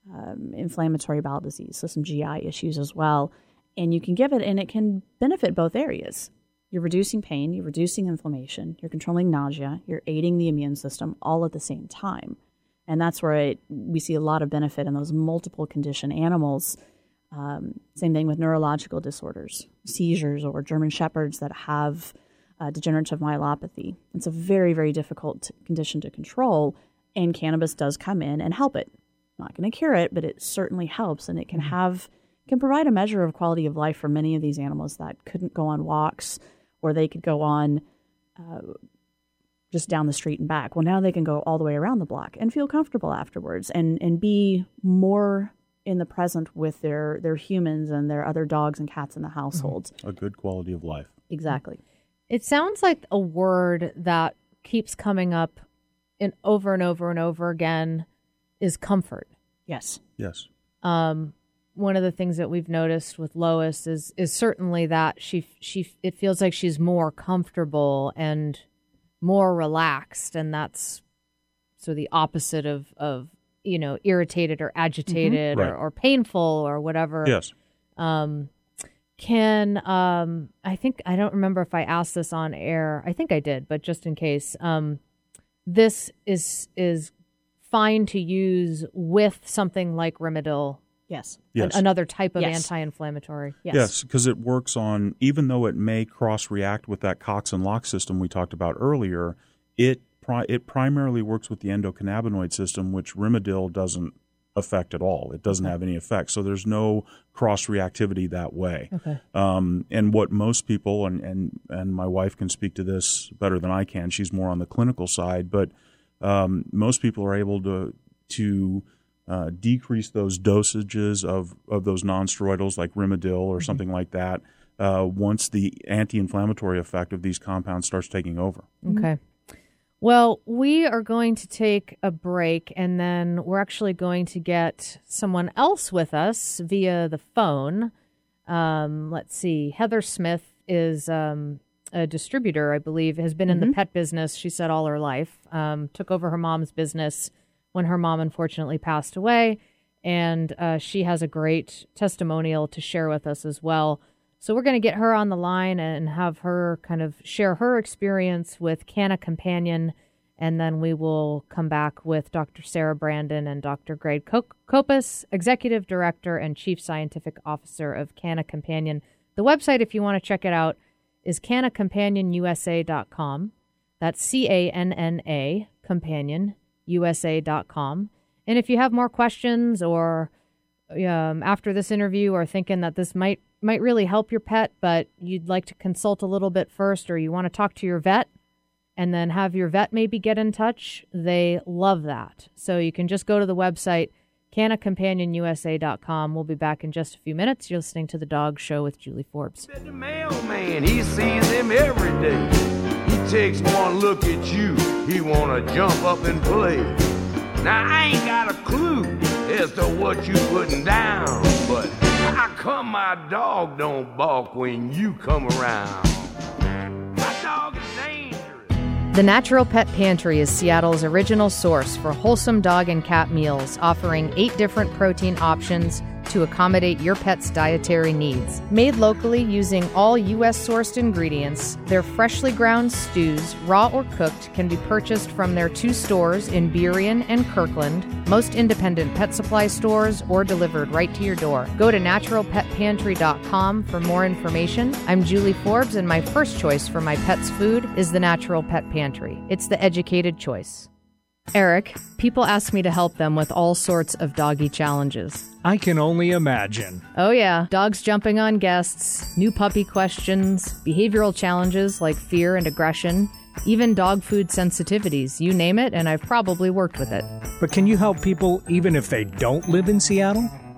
um, inflammatory bowel disease, so some GI issues as well. And you can give it and it can benefit both areas. You're reducing pain, you're reducing inflammation, you're controlling nausea, you're aiding the immune system all at the same time. And that's where it, we see a lot of benefit in those multiple condition animals. Um, same thing with neurological disorders, seizures, or German shepherds that have uh, degenerative myelopathy. It's a very, very difficult condition to control, and cannabis does come in and help it. Not going to cure it, but it certainly helps, and it can have can provide a measure of quality of life for many of these animals that couldn't go on walks, or they could go on uh, just down the street and back. Well, now they can go all the way around the block and feel comfortable afterwards, and and be more in the present with their their humans and their other dogs and cats in the household. A good quality of life. Exactly. It sounds like a word that keeps coming up in over and over and over again is comfort. Yes. Yes. Um, one of the things that we've noticed with Lois is is certainly that she she it feels like she's more comfortable and more relaxed, and that's so the opposite of of you know irritated or agitated Right. or, or painful or whatever. Yes. Um, can um, I think I don't remember if I asked this on air. I think I did, but just in case, um, this is is fine to use with something like Rimadyl, Yes. an- Yes. another type of Yes. anti-inflammatory. Yes. Yes, because it works on, even though it may cross react with that COX and LOX system we talked about earlier, it pri- it primarily works with the endocannabinoid system, which Rimadyl doesn't affect at all. It doesn't have any effect. So there's no cross reactivity that way. Okay. Um, and what most people, and, and, and my wife can speak to this better than I can, she's more on the clinical side, but um, most people are able to, to uh, decrease those dosages of, of those nonsteroidals like Rimadyl or something like that uh, once the anti-inflammatory effect of these compounds starts taking over. Okay. Well, we are going to take a break and then we're actually going to get someone else with us via the phone. Um, let's see. Heather Smith is um, a distributor, I believe, has been in the pet business, she said, all her life. Um, took over her mom's business when her mom unfortunately passed away. And uh, she has a great testimonial to share with us as well. So we're going to get her on the line and have her kind of share her experience with Canna Companion, and then we will come back with Dr. Sarah Brandon and Dr. Greg Cop- Kopus, Executive Director and Chief Scientific Officer of Canna Companion. The website, if you want to check it out, is cannacompanion.usa.com. That's C A N N A companionusa.com. And if you have more questions or um, after this interview are thinking that this might might really help your pet, but you'd like to consult a little bit first, or you want to talk to your vet, and then have your vet maybe get in touch, they love that. So you can just go to the website cannacompanionusa.com. We'll be back in just a few minutes. You're listening to the Dog Show with Julie Forbes. The mailman, he sees him every day. He takes one look at you, he wanna jump up and play. Now I ain't got a clue as to what you putting down, but how come my dog don't bark when you come around? The Natural Pet Pantry is Seattle's original source for wholesome dog and cat meals, offering eight different protein options to accommodate your pet's dietary needs. Made locally using all U.S. sourced ingredients, their freshly ground stews, raw or cooked, can be purchased from their two stores in Burien and Kirkland, most independent pet supply stores, or delivered right to your door. Go to naturalpetpantry.com for more information. I'm Julie Forbes, and my first choice for my pet's food is the Natural Pet Pantry. It's the educated choice. Eric, people ask me to help them with all sorts of doggy challenges. I can only imagine. Oh, yeah. Dogs jumping on guests, new puppy questions, behavioral challenges like fear and aggression, even dog food sensitivities. You name it, and I've probably worked with it. But can you help people even if they don't live in Seattle?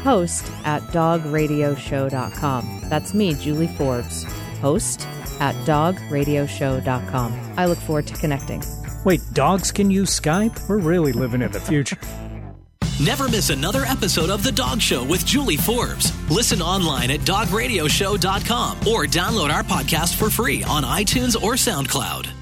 host at dogradioshow.com. That's me, Julie Forbes, host at dogradioshow.com. I look forward to connecting. Wait, dogs can use Skype? We're really living in the future. [laughs] Never miss another episode of The Dog Show with Julie Forbes. Listen online at dogradioshow.com or download our podcast for free on iTunes or SoundCloud.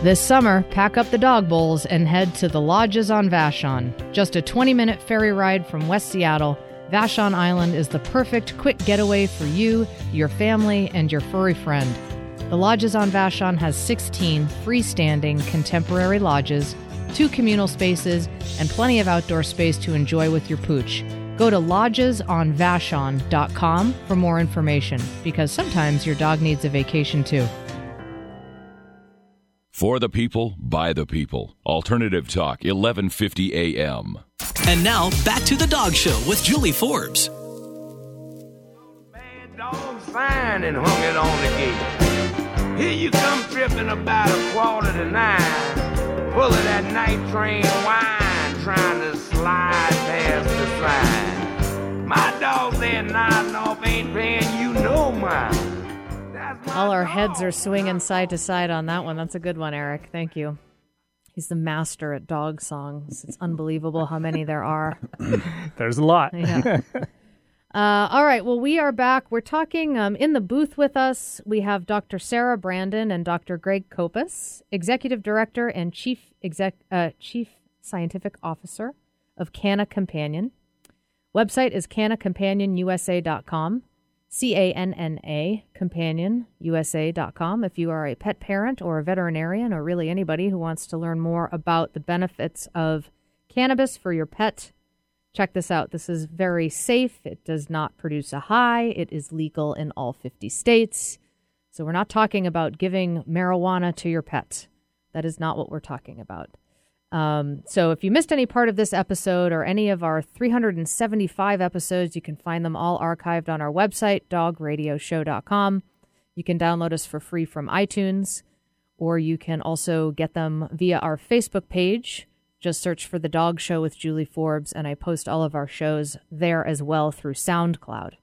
This summer, pack up the dog bowls and head to the Lodges on Vashon. Just a 20 minute ferry ride from West Seattle, Vashon Island is the perfect quick getaway for you, your family, and your furry friend. The Lodges on Vashon has 16 freestanding contemporary lodges, two communal spaces, and plenty of outdoor space to enjoy with your pooch. Go to lodgesonvashon.com for more information because sometimes your dog needs a vacation too. For the people, by the people. Alternative Talk, 1150 AM. And now, back to The Dog Show with Julie Forbes. Bad dog sign and hung it on the gate. Here you come tripping about a quarter to nine, full of that night train wine, trying to slide past the sign. My dog there nodding off ain't paying you no mind. All our heads are swinging side to side on that one. That's a good one, Eric. Thank you. He's the master at dog songs. It's unbelievable how many there are. [laughs] There's a lot. Yeah. [laughs] Uh, all right. Well, we are back. We're talking um, in the booth with us. We have Dr. Sarah Brandon and Dr. Greg Kopus, Executive Director and Chief Exec uh, Chief Scientific Officer of Canna Companion. Website is cannacompanionusa.com. C A N N A companionusa.com. If you are a pet parent or a veterinarian or really anybody who wants to learn more about the benefits of cannabis for your pet, check this out. This is very safe. It does not produce a high. It is legal in all 50 states. So we're not talking about giving marijuana to your pet. That is not what we're talking about. Um, so if you missed any part of this episode or any of our 375 episodes, you can find them all archived on our website, dogradioshow.com. You can download us for free from iTunes, or you can also get them via our Facebook page. Just search for The Dog Show with Julie Forbes, and I post all of our shows there as well through SoundCloud.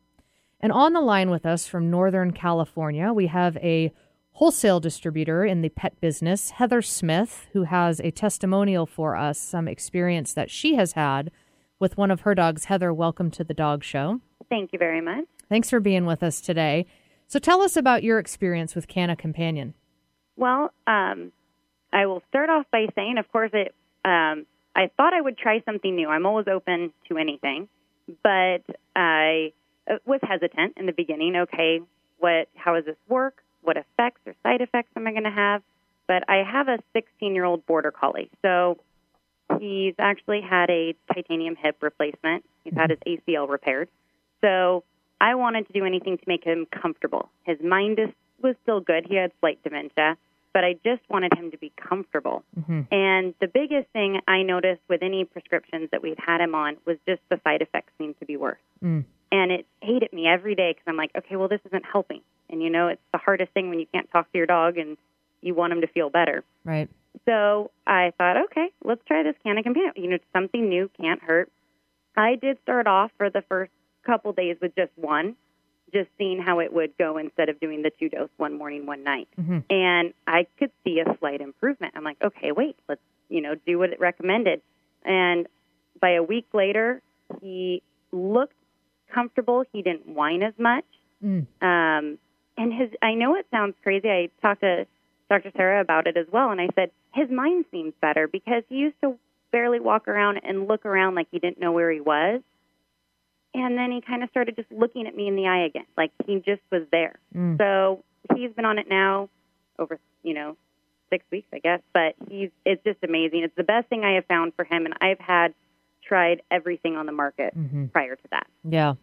And on the line with us from Northern California, we have a wholesale distributor in the pet business, Heather Smith, who has a testimonial for us, some experience that she has had with one of her dogs. Heather, welcome to the Dog Show. Thank you very much. Thanks for being with us today. So tell us about your experience with Canna Companion. Well, um, I will start off by saying, of course, it. Um, I thought I would try something new. I'm always open to anything, but I uh, was hesitant in the beginning. Okay, what? How does this work? What effects or side effects am I going to have? But I have a 16 year old border collie, so he's actually had a titanium hip replacement. He's had his ACL repaired, so I wanted to do anything to make him comfortable. His mind is, was still good. He had slight dementia, but I just wanted him to be comfortable. And the biggest thing I noticed with any prescriptions that we'd had him on was just the side effects seemed to be worse. Mm. And it hated me every day because I'm like, okay, well, this isn't helping. And you know, it's the hardest thing when you can't talk to your dog and you want him to feel better. Right. So I thought, okay, let's try this Canna Companion. You know, something new can't hurt. I did start off for the first couple days with just one, just seeing how it would go instead of doing the two dose one morning, one night. Mm-hmm. And I could see a slight improvement. I'm like, okay, wait, let's you know do what it recommended. And by a week later, he looked comfortable. He didn't whine as much. Mm. Um, and his, I know it sounds crazy. I talked to Dr. Sarah about it as well, and I said his mind seems better because he used to barely walk around and look around like he didn't know where he was. And then he kind of started just looking at me in the eye again, like he just was there. Mm. So he's been on it now over, you know, six weeks, I guess. But he's, it's just amazing. It's the best thing I have found for him, and I've had tried everything on the market Mhm. prior to that. Yeah.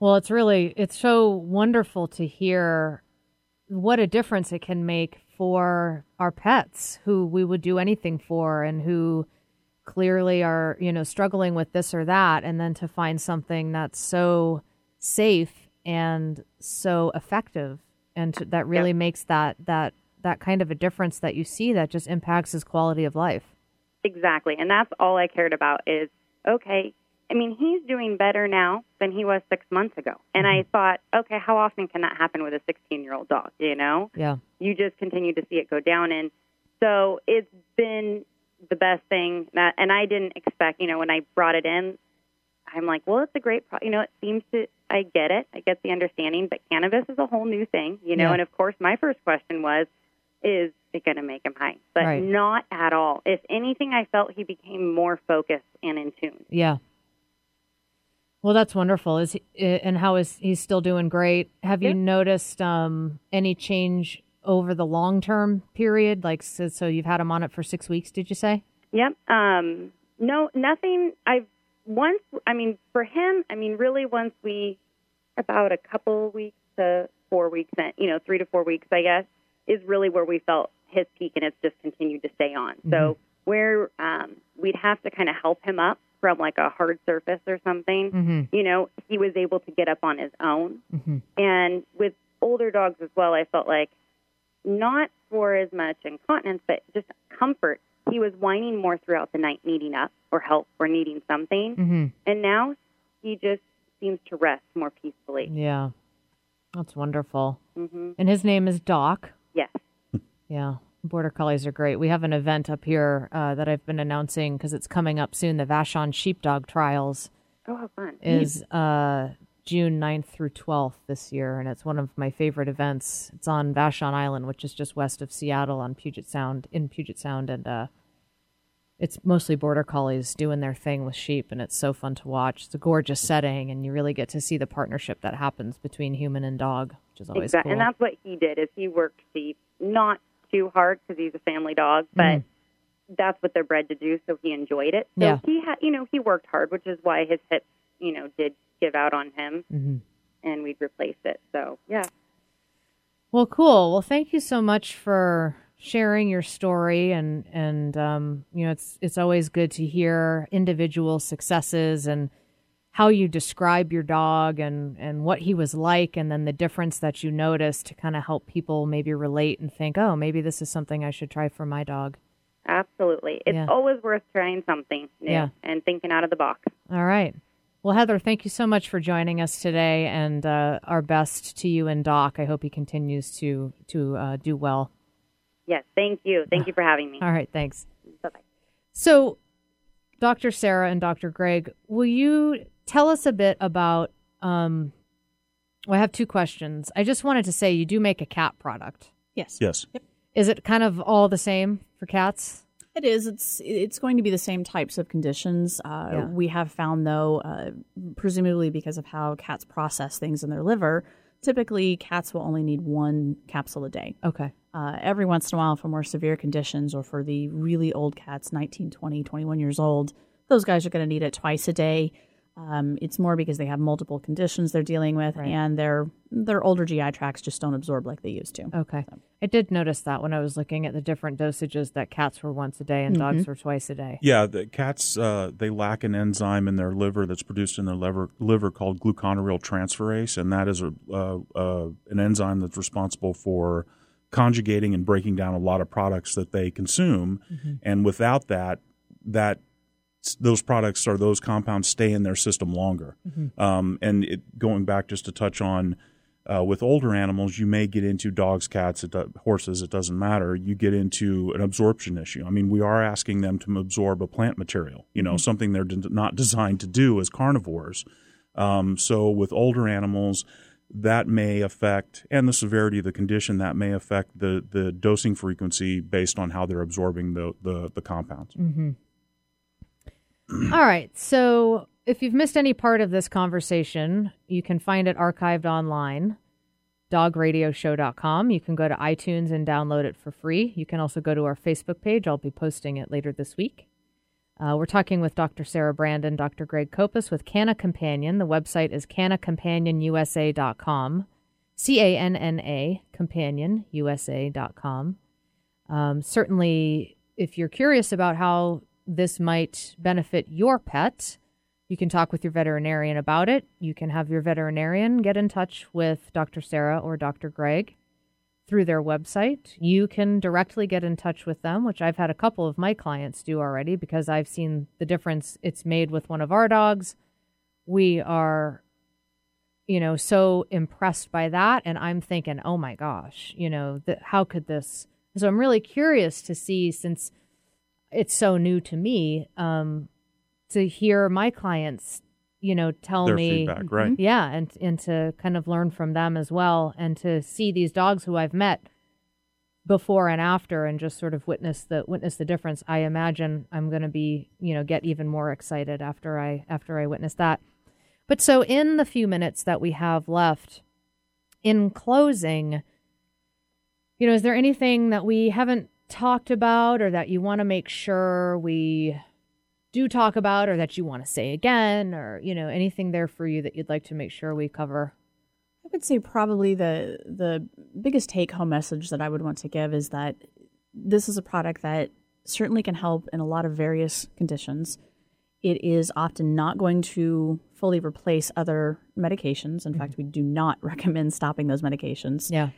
Well, it's really it's so wonderful to hear what a difference it can make for our pets who we would do anything for and who clearly are, you know, struggling with this or that and then to find something that's so safe and so effective and to, that really makes that that that kind of a difference that you see that just impacts his quality of life. Exactly. And that's all I cared about is okay, I mean, he's doing better now than he was six months ago. And I mm-hmm. thought, okay, how often can that happen with a 16 year old dog? You know? Yeah. You just continue to see it go down. And so it's been the best thing that, and I didn't expect, you know, when I brought it in, I'm like, well, it's a great, pro- you know, it seems to, I get it. I get the understanding, but cannabis is a whole new thing, you know? Yeah. And of course, my first question was, is it going to make him high? But Right. not at all. If anything, I felt he became more focused and in tune. Yeah. Well, that's wonderful. Is he, eh, and how is he still doing great? Have you noticed um, any change over the long term period? Like, so, so you've had him on it for six weeks? Did you say? Yep. Um, no, nothing. I've once. I mean, for him, I mean, really, once we about a couple weeks to four weeks, in, you know, three to four weeks, I guess, is really where we felt his peak, and it's just continued to stay on. So where um, we'd have to kind of help him up from like a hard surface or something, Mhm. you know, he was able to get up on his own. Mm-hmm. And with older dogs as well, I felt like not for as much incontinence, but just comfort. He was whining more throughout the night, needing up or help or needing something. Mhm. And now he just seems to rest more peacefully. Yeah. That's wonderful. hmm And his name is Doc. Yes. Yeah. Border Collies are great. We have an event up here uh, that I've been announcing because it's coming up soon. The Vashon Sheepdog Trials Oh, how fun. is uh, June 9th through 12th this year, and it's one of my favorite events. It's on Vashon Island, which is just west of Seattle on Puget Sound, in Puget Sound, and uh, it's mostly border collies doing their thing with sheep, and it's so fun to watch. It's a gorgeous setting, and you really get to see the partnership that happens between human and dog, which is always Exactly. cool. And that's what he did is he worked sheep not too hard because he's a family dog, but Mhm. that's what they're bred to do. So he enjoyed it. So Yeah. he had, you know, he worked hard, which is why his hips, you know, did give out on him, Mhm. and we'd replace it. So yeah. Well, cool. Well, thank you so much for sharing your story and and um, you know it's it's always good to hear individual successes and how you describe your dog and and what he was like and then the difference that you noticed to kind of help people maybe relate and think, "Oh, maybe this is something I should try for my dog." Absolutely. It's Yeah. always worth trying something new Yeah. and thinking out of the box. All right. Well, Heather, thank you so much for joining us today, and uh, our best to you and Doc. I hope he continues to to uh, do well. Yes, thank you. Thank you for having me. All right, thanks. Bye bye. So, Dr. Sarah and Dr. Greg, will you tell us a bit about? Um, well, I have two questions. I just wanted to say you do make a cat product. Yes. Yes. Yep. Is it kind of all the same for cats? It is. It's it's going to be the same types of conditions. Uh, Yeah. We have found, though, uh, presumably because of how cats process things in their liver, typically cats will only need one capsule a day. Okay. Uh, every once in a while, for more severe conditions or for the really old cats, 19, 20, 21 years old, those guys are going to need it twice a day. Um, it's more because they have multiple conditions they're dealing with, Right. and their their older GI tracts just don't absorb like they used to. Okay. I did notice that when I was looking at the different dosages that cats were once a day and dogs were twice a day. Yeah, the cats uh, they lack an enzyme in their liver that's produced in their liver liver called glucuronyl transferase, and that is a uh, uh, an enzyme that's responsible for conjugating and breaking down a lot of products that they consume. And without that, that s- those products or those compounds stay in their system longer. Um, and it, going back just to touch on uh, with older animals, you may get into dogs, cats, it do, horses. It doesn't matter. You get into an absorption issue. I mean, we are asking them to absorb a plant material. You know, something they're d- not designed to do as carnivores. Um, so with older animals, that may affect, and the severity of the condition, that may affect the, the dosing frequency based on how they're absorbing the, the, the compounds. All right. So if you've missed any part of this conversation, you can find it archived online, dogradioshow.com. You can go to iTunes and download it for free. You can also go to our Facebook page. I'll be posting it later this week. Uh, we're talking with Dr. Sarah Brandon, Dr. Greg Kopus with Canna Companion. The website is cannacompanionusa.com, C A N N A, companionusa.com. Um, certainly, if you're curious about how this might benefit your pet, you can talk with your veterinarian about it. You can have your veterinarian get in touch with Dr. Sarah or Dr. Greg through their website. You can directly get in touch with them, which I've had a couple of my clients do already because I've seen the difference it's made with one of our dogs. We are, you know, so impressed by that. And I'm thinking, oh my gosh, you know, how could this? So I'm really curious to see since it's so new to me um, to hear my clients, you know, tell Their me feedback, right. yeah, and and to kind of learn from them as well, and to see these dogs who I've met before and after, and just sort of witness the witness the difference. I imagine I'm going to be, you know, get even more excited after I after I witness that. But so in the few minutes that we have left, in closing, you know, is there anything that we haven't talked about, or that you want to make sure we do talk about or that you want to say again or you know anything there for you that you'd like to make sure we cover I would say probably the the biggest take home message that I would want to give is that this is a product that certainly can help in a lot of various conditions. It is often not going to fully replace other medications. In mm-hmm. fact, we do not [laughs] recommend stopping those medications. yeah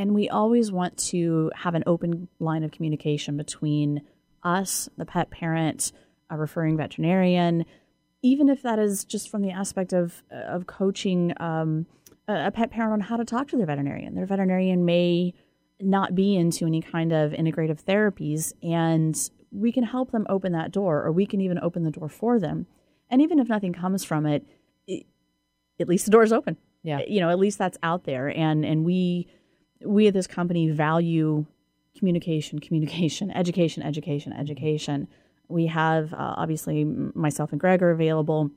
And we always want to have an open line of communication between us, the pet parent, a referring veterinarian, even if that is just from the aspect of of coaching um, a pet parent on how to talk to their veterinarian. Their veterinarian may not be into any kind of integrative therapies, and we can help them open that door, or we can even open the door for them. And even if nothing comes from it, it at least the door is open yeah you know at least that's out there and and we we at this company value communication communication [laughs] education education education. We have uh, obviously myself and greg are available.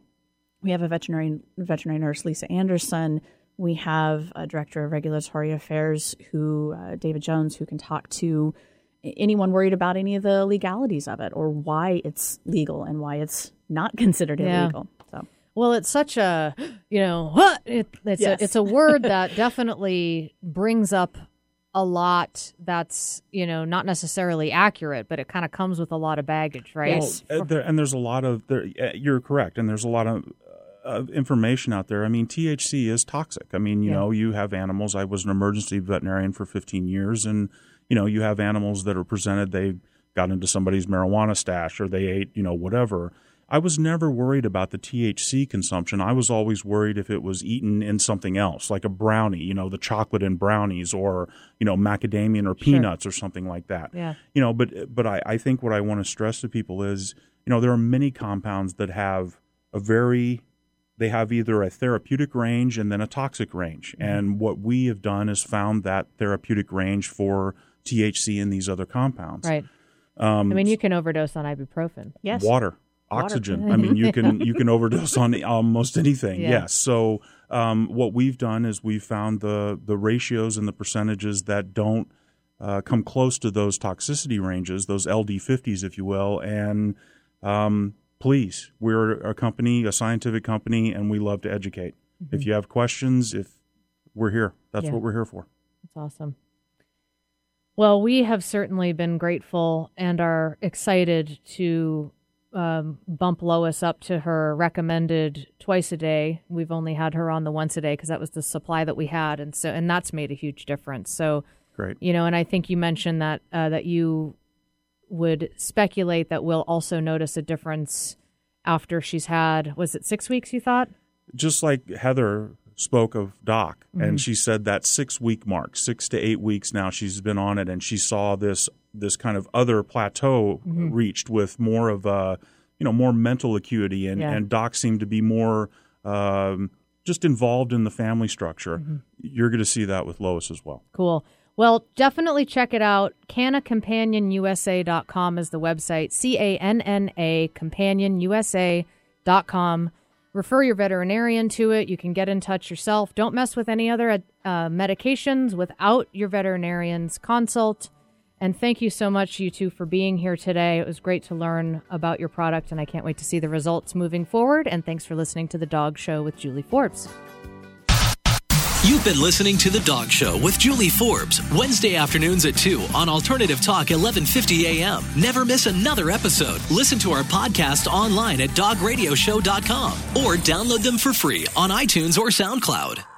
We have a veterinary veterinary nurse lisa anderson. We have a director of regulatory affairs who uh, david jones who can talk to anyone worried about any of the legalities of it or why it's legal and why it's not [laughs] considered Yeah. illegal well it's such a you know what it, it's Yes. a it's a word [laughs] that definitely brings up a lot that's you know not necessarily accurate but it kind of comes with a lot of baggage right Well, uh, there, and there's a lot of there. uh, You're correct, and there's a lot of uh, information out there. I mean, THC is toxic. I mean, you Yeah. know, you have animals. I was an emergency veterinarian for 15 years, and you know, you have animals that are presented they got into somebody's marijuana stash or they ate, you know, whatever. I was never worried about the THC consumption. I was always worried if it was eaten in something else, like a brownie, you know, the chocolate in brownies or, you know, macadamia or peanuts or something like that. Yeah. You know but but I, I think what i want to stress to people is you know there are many compounds that have a very they have either a therapeutic range and then a toxic range. And what we have done is found that therapeutic range for thc in these other compounds. Right. Um, i mean you can overdose on ibuprofen. Yes. Water oxygen. I mean you can [laughs] you can overdose on almost anything. Yeah. yes. So um, what we've done is we've found the the ratios and the percentages that don't uh, come close to those toxicity ranges those ld50s if you will. And um, please we're a company a scientific company and we love to educate. If you have questions if we're here that's Yeah. what we're here for. That's awesome. Well, we have certainly been grateful and are excited to um, bump Lois up to her recommended twice a day. We've only had her on the once a day because that was the supply that we had, and so and that's made a huge difference. So great you know, and I think you mentioned that uh, that you would speculate that we'll also notice a difference after she's had, was it six weeks, you thought? just like Heather spoke of Doc, Mhm. and she said that six week mark, six to eight weeks now she's been on it, and she saw this this kind of other plateau Mhm. reached with more of a you know more mental acuity, and Yeah. and Doc seemed to be more um, just involved in the family structure. Mm-hmm. You're going to see that with Lois as well. Cool. Well, definitely check it out. CannaCompanionUSA.com is the website. C A N N A CompanionUSA.com. Refer your veterinarian to it. You can get in touch yourself. Don't mess with any other uh, medications without your veterinarian's consult. And thank you so much, you two, for being here today. It was great to learn about your product, and I can't wait to see the results moving forward. And thanks for listening to The Dog Show with Julie Forbes. You've been listening to The Dog Show with Julie Forbes, Wednesday afternoons at 2 on Alternative Talk 1150 AM. Never miss another episode. Listen to our podcast online at dogradioshow.com or download them for free on iTunes or SoundCloud.